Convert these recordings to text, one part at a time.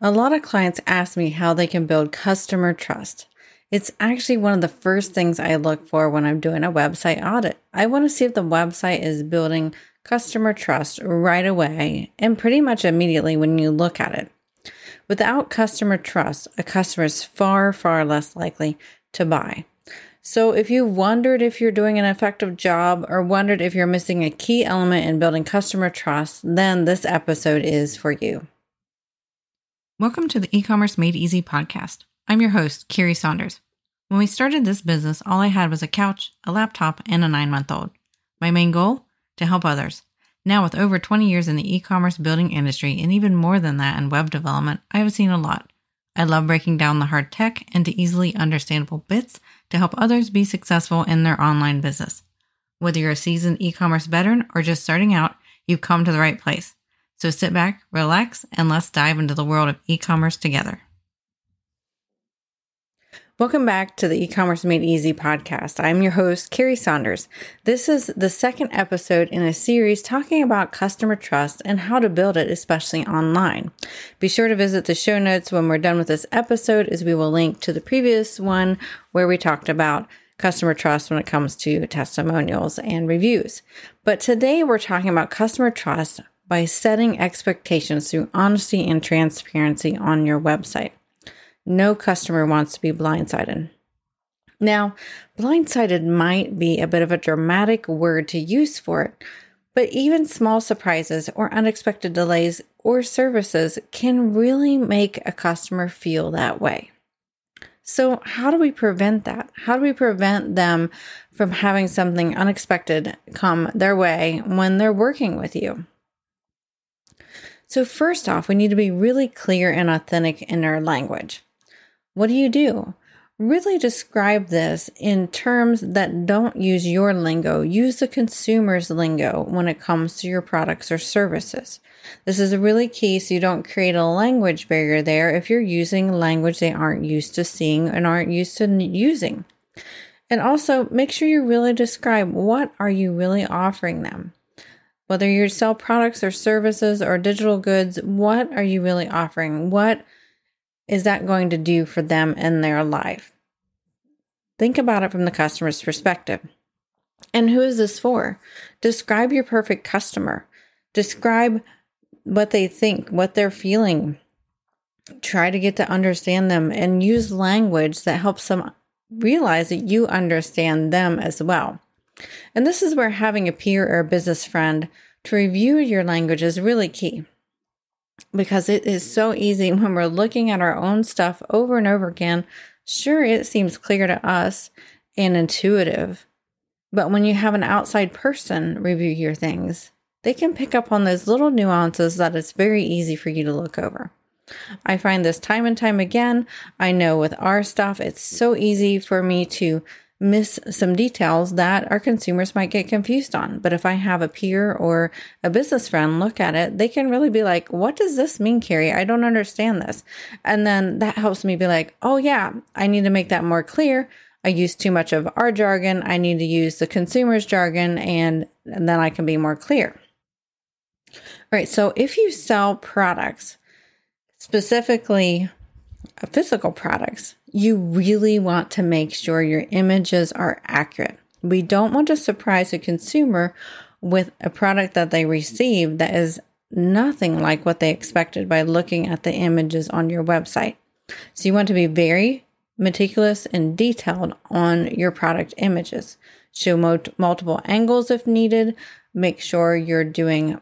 A lot of clients ask me how they can build customer trust. It's actually one of the first things I look for when I'm doing a website audit. I want to see if the website is building customer trust right away and pretty much immediately when you look at it. Without customer trust, a customer is far, far less likely to buy. So, if you wondered if you're doing an effective job or wondered if you're missing a key element in building customer trust, then this episode is for you. Welcome to the e-commerce made easy podcast. I'm your host, Kiri Saunders. When we started this business, all I had was a couch, a laptop, and a 9-month-old. My main goal? To help others. Now, with over 20 years in the e-commerce building industry and even more than that in web development, I have seen a lot. I love breaking down the hard tech into easily understandable bits to help others be successful in their online business. Whether you're a seasoned e-commerce veteran or just starting out, you've come to the right place. So sit back, relax, and let's dive into the world of e commerce together. Welcome back to the e-commerce made easy podcast. I'm your host, Kiri Saunders. This is the second episode in a series talking about customer trust and how to build it, especially online. Be sure to visit the show notes when we're done with this episode as we will link to the previous one where we talked about customer trust when it comes to testimonials and reviews. But today we're talking about customer trust by setting expectations through honesty and transparency on your website. No customer wants to be blindsided. Now, blindsided might be a bit of a dramatic word to use for it, but even small surprises or unexpected delays or services can really make a customer feel that way. So, how do we prevent that? How do we prevent them from having something unexpected come their way when they're working with you? So, first off, we need to be really clear and authentic in our language. What do you do? Really describe this in terms that don't use your lingo. Use the consumer's lingo when it comes to your products or services. This is really key so you don't create a language barrier there if you're using language they aren't used to seeing and aren't used to using. And also make sure you really describe what are you really offering them. Whether you sell products or services or digital goods, what are you really offering? What is that going to do for them in their life? Think about it from the customer's perspective. And who is this for? Describe your perfect customer. Describe what they think, what they're feeling. Try to get to understand them and use language that helps them realize that you understand them as well. And this is where having a peer or a business friend to review your language is really key because it is so easy when we're looking at our own stuff over and over again. Sure, it seems clear to us and intuitive, but when you have an outside person review your things, they can pick up on those little nuances that it's very easy for you to look over. I find this time and time again. I know with our stuff, it's so easy for me to miss some details that our consumers might get confused on. But if I have a peer or a business friend look at it, they can really be like, what does this mean, Kiri? I don't understand this. And then that helps me be like, oh, yeah, I need to make that more clear. I use too much of our jargon. I need to use the consumer's jargon, and, and then I can be more clear. All right. So if you sell products, specifically Uh, physical products, you really want to make sure your images are accurate. We don't want to surprise a consumer with a product that they receive that is nothing like what they expected by looking at the images on your website. So you want to be very meticulous and detailed on your product images. Show multiple angles if needed. Make sure you're doing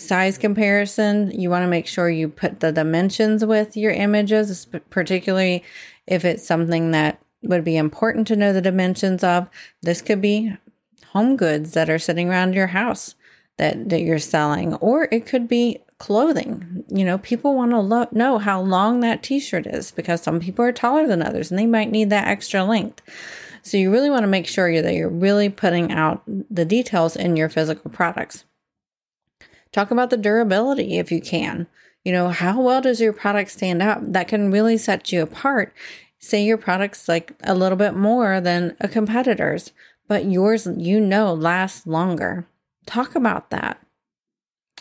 size comparison, you want to make sure you put the dimensions with your images, particularly if it's something that would be important to know the dimensions of. This could be home goods that are sitting around your house that, that you're selling, or it could be clothing. You know, people want to lo- know how long that t shirt is because some people are taller than others and they might need that extra length. So, you really want to make sure that you're really putting out the details in your physical products. Talk about the durability if you can. You know, how well does your product stand up? That can really set you apart. Say your product's like a little bit more than a competitor's, but yours, you know, lasts longer. Talk about that.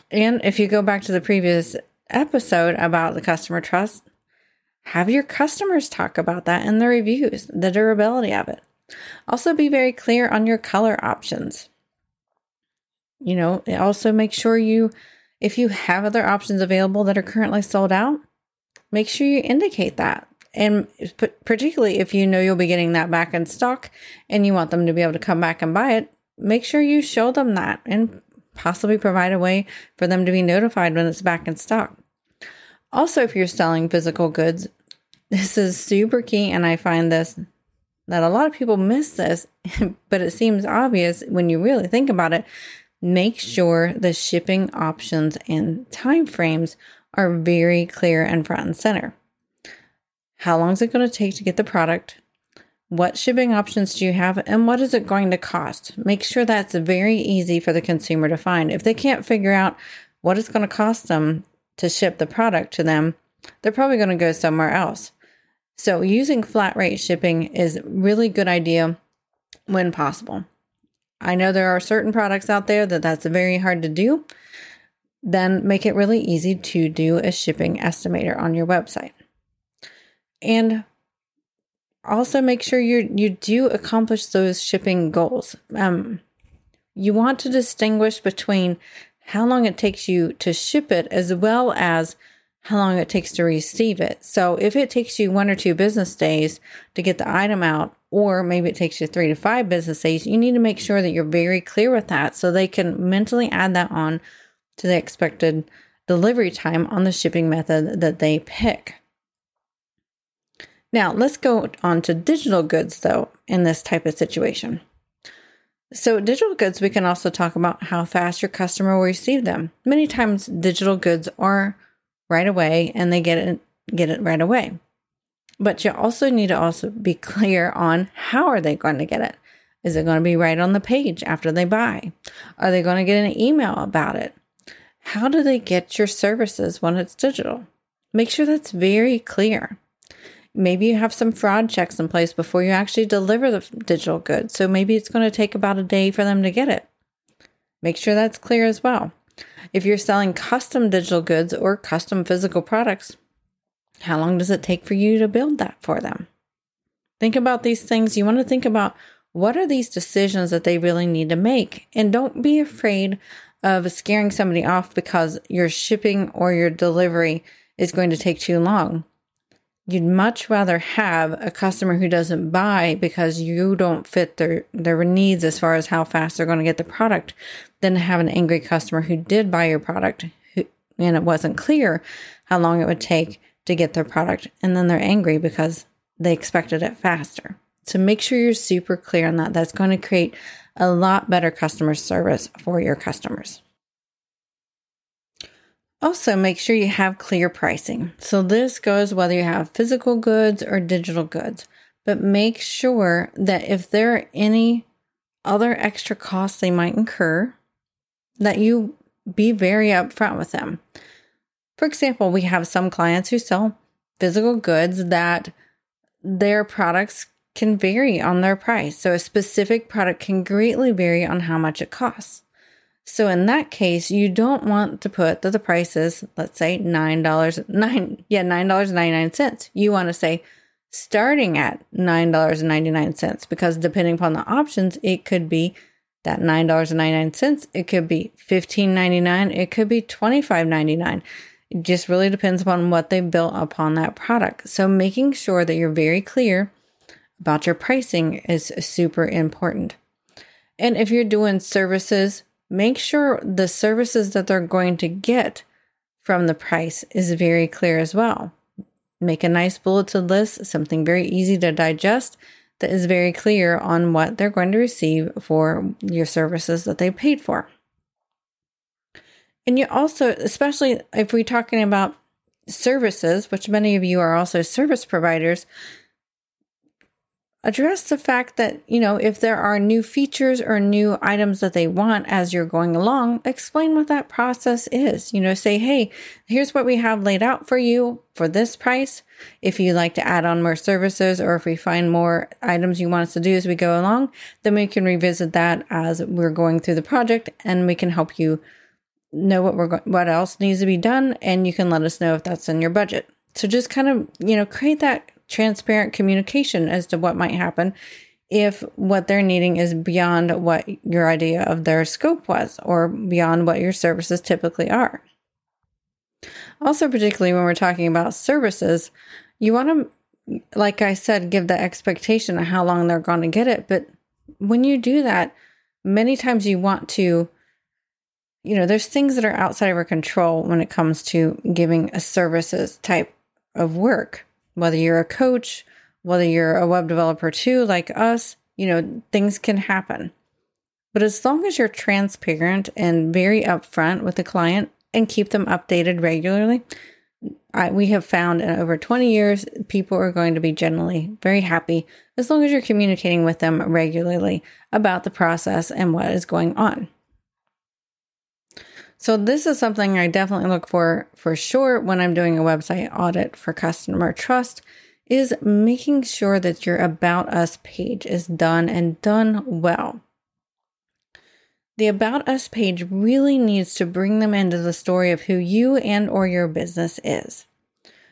And if you go back to the previous episode about the customer trust, have your customers talk about that in the reviews, the durability of it. Also, be very clear on your color options. You know, also make sure you, if you have other options available that are currently sold out, make sure you indicate that. And particularly if you know you'll be getting that back in stock and you want them to be able to come back and buy it, make sure you show them that and possibly provide a way for them to be notified when it's back in stock. Also, if you're selling physical goods, this is super key. And I find this that a lot of people miss this, but it seems obvious when you really think about it. Make sure the shipping options and timeframes are very clear and front and center. How long is it going to take to get the product? What shipping options do you have and what is it going to cost? Make sure that's very easy for the consumer to find. If they can't figure out what it's going to cost them to ship the product to them, they're probably going to go somewhere else. So using flat rate shipping is really good idea when possible. I know there are certain products out there that that's very hard to do. Then make it really easy to do a shipping estimator on your website. And also make sure you you do accomplish those shipping goals. Um, you want to distinguish between how long it takes you to ship it as well as how long it takes to receive it. So if it takes you one or two business days to get the item out, or maybe it takes you three to five business days, you need to make sure that you're very clear with that so they can mentally add that on to the expected delivery time on the shipping method that they pick. Now, let's go on to digital goods though in this type of situation. So, digital goods, we can also talk about how fast your customer will receive them. Many times, digital goods are right away and they get it get it right away. But you also need to also be clear on how are they going to get it? Is it going to be right on the page after they buy? Are they going to get an email about it? How do they get your services when it's digital? Make sure that's very clear. Maybe you have some fraud checks in place before you actually deliver the digital goods. So maybe it's going to take about a day for them to get it. Make sure that's clear as well. If you're selling custom digital goods or custom physical products, how long does it take for you to build that for them? Think about these things. You want to think about what are these decisions that they really need to make? And don't be afraid of scaring somebody off because your shipping or your delivery is going to take too long. You'd much rather have a customer who doesn't buy because you don't fit their, their needs as far as how fast they're going to get the product than have an angry customer who did buy your product who, and it wasn't clear how long it would take to get their product. And then they're angry because they expected it faster. So make sure you're super clear on that. That's going to create a lot better customer service for your customers. Also, make sure you have clear pricing. So, this goes whether you have physical goods or digital goods, but make sure that if there are any other extra costs they might incur, that you be very upfront with them. For example, we have some clients who sell physical goods that their products can vary on their price. So, a specific product can greatly vary on how much it costs. So in that case, you don't want to put that the price is, let's say nine dollars nine yeah, nine dollars ninety nine cents. You want to say starting at nine dollars and ninety nine cents because depending upon the options, it could be that nine dollars and ninety nine cents, it could be fifteen ninety nine, it could be twenty five ninety nine. It just really depends upon what they built upon that product. So making sure that you're very clear about your pricing is super important. And if you're doing services, make sure the services that they're going to get from the price is very clear as well. Make a nice bulleted list, something very easy to digest that is very clear on what they're going to receive for your services that they paid for. And you also, especially if we're talking about services, which many of you are also service providers, address the fact that, you know, if there are new features or new items that they want as you're going along, explain what that process is. You know, say, hey, here's what we have laid out for you for this price. If you'd like to add on more services or if we find more items you want us to do as we go along, then we can revisit that as we're going through the project and we can help you know what we're go- what else needs to be done and you can let us know if that's in your budget. So just kind of, you know, create that transparent communication as to what might happen if what they're needing is beyond what your idea of their scope was or beyond what your services typically are. Also, particularly when we're talking about services, you want to, like I said, give the expectation of how long they're going to get it. But when you do that, many times you want to, you know, there's things that are outside of our control when it comes to giving a services type of work, whether you're a coach, whether you're a web developer too, like us, you know, things can happen. But as long as you're transparent and very upfront with the client and keep them updated regularly, I, we have found in over 20 years, people are going to be generally very happy as long as you're communicating with them regularly about the process and what is going on. So this is something I definitely look for for sure when I'm doing a website audit for customer trust is making sure that your about us page is done and done well. The about us page really needs to bring them into the story of who you and or your business is.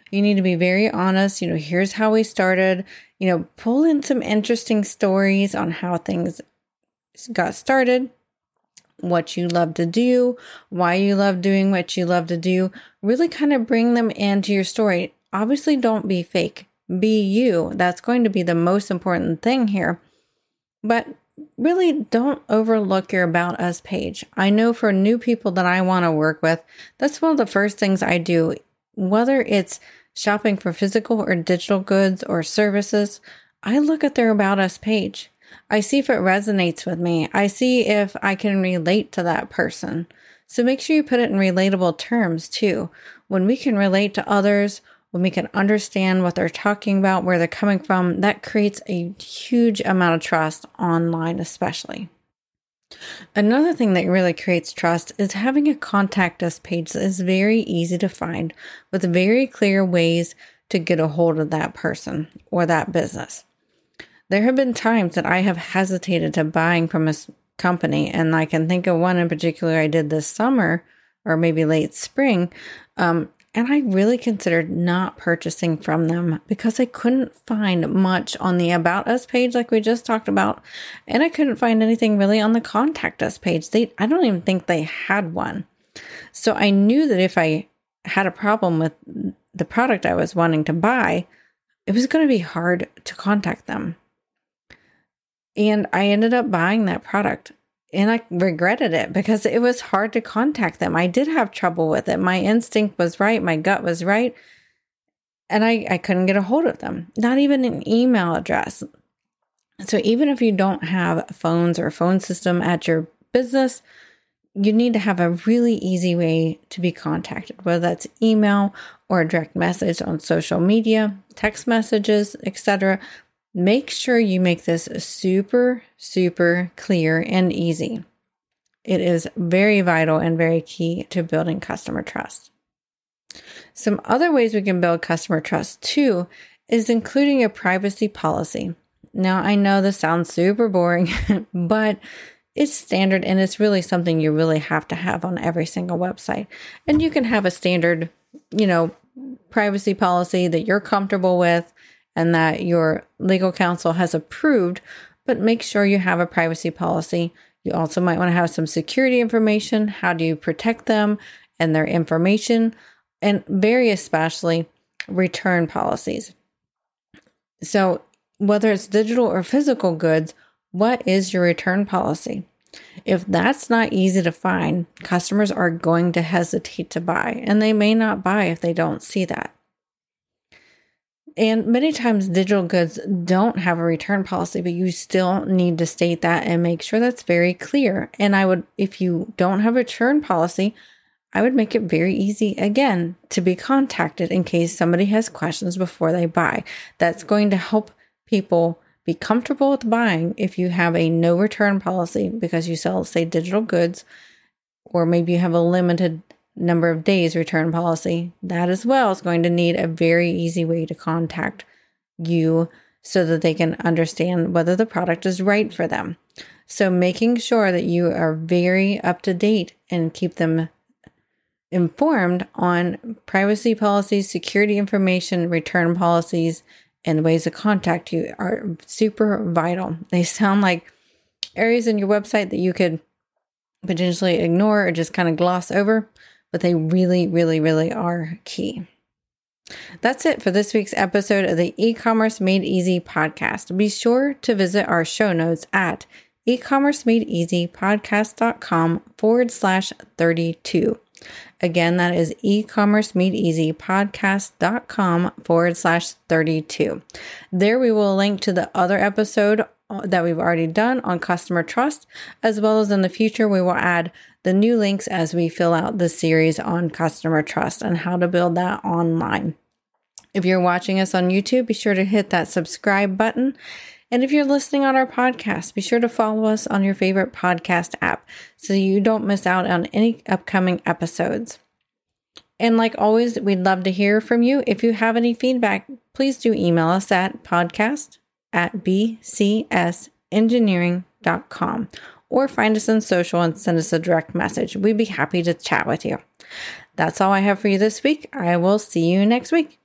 You need to be very honest, you know, here's how we started, you know, pull in some interesting stories on how things got started, what you love to do, why you love doing what you love to do. Really kind of bring them into your story. Obviously, don't be fake be you. That's going to be the most important thing here. But really don't overlook your About Us page. I know for new people that I want to work with, that's one of the first things I do, whether it's shopping for physical or digital goods or services. I look at their About Us page. I see if it resonates with me. I see if I can relate to that person. So make sure you put it in relatable terms too. When we can relate to others when we can understand what they're talking about, where they're coming from, that creates a huge amount of trust online, especially. Another thing that really creates trust is having a contact us page that is very easy to find with very clear ways to get a hold of that person or that business. There have been times that I have hesitated to buying from a company, and I can think of one in particular I did this summer or maybe late spring. Um, and I really considered not purchasing from them because I couldn't find much on the About Us page, like we just talked about. And I couldn't find anything really on the Contact Us page. They, I don't even think they had one. So I knew that if I had a problem with the product I was wanting to buy, it was going to be hard to contact them. And I ended up buying that product and I regretted it because it was hard to contact them. I did have trouble with it. My instinct was right, my gut was right, and I, I couldn't get a hold of them, not even an email address. So, even if you don't have phones or a phone system at your business, you need to have a really easy way to be contacted, whether that's email or a direct message on social media, text messages, etc. Make sure you make this super, super clear and easy. It is very vital and very key to building customer trust. Some other ways we can build customer trust too is including a privacy policy. Now, I know this sounds super boring, but it's standard and it's really something you really have to have on every single website. And you can have a standard, you know, privacy policy that you're comfortable with and that your legal counsel has approved, but make sure you have a privacy policy. You also might want to have some security information. How do you protect them and their information? And very especially return policies. So, whether it's digital or physical goods, what is your return policy? If that's not easy to find, customers are going to hesitate to buy, and they may not buy if they don't see that. And many times digital goods don't have a return policy, but you still need to state that and make sure that's very clear. And I would, if you don't have a return policy, I would make it very easy again to be contacted in case somebody has questions before they buy. That's going to help people be comfortable with buying if you have a no return policy because you sell, say, digital goods, or maybe you have a limited number of days return policy, that as well is going to need a very easy way to contact you so that they can understand whether the product is right for them. So, making sure that you are very up to date and keep them informed on privacy policies, security information, return policies, and ways to contact you are super vital. They sound like areas in your website that you could potentially ignore or just kind of gloss over, but they really, really, really are key. That's it for this week's episode of the E-commerce Made Easy podcast. Be sure to visit our show notes at ecommercemadeeasypodcast.com forward slash 32. Again, that is ecommercemadeeasypodcast.com forward slash 32. There we will link to the other episode uh, that we've already done on customer trust, as well as in the future, we will add the new links as we fill out the series on customer trust and how to build that online. If you're watching us on YouTube, be sure to hit that subscribe button. And if you're listening on our podcast, be sure to follow us on your favorite podcast app so you don't miss out on any upcoming episodes. And like always, we'd love to hear from you. If you have any feedback, please do email us at podcast at bcsengineering.com or find us on social and send us a direct message. We'd be happy to chat with you. That's all I have for you this week. I will see you next week.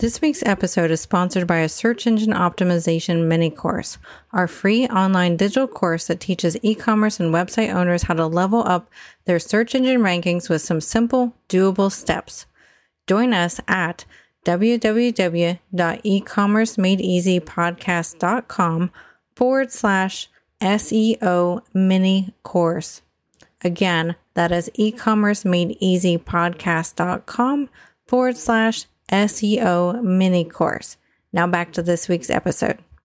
This week's episode is sponsored by a search engine optimization mini course, our free online digital course that teaches e commerce and website owners how to level up their search engine rankings with some simple, doable steps. Join us at www.ecommercemadeeasypodcast.com forward slash SEO mini course. Again, that is ecommercemadeeasypodcast.com forward slash SEO mini course. Now back to this week's episode.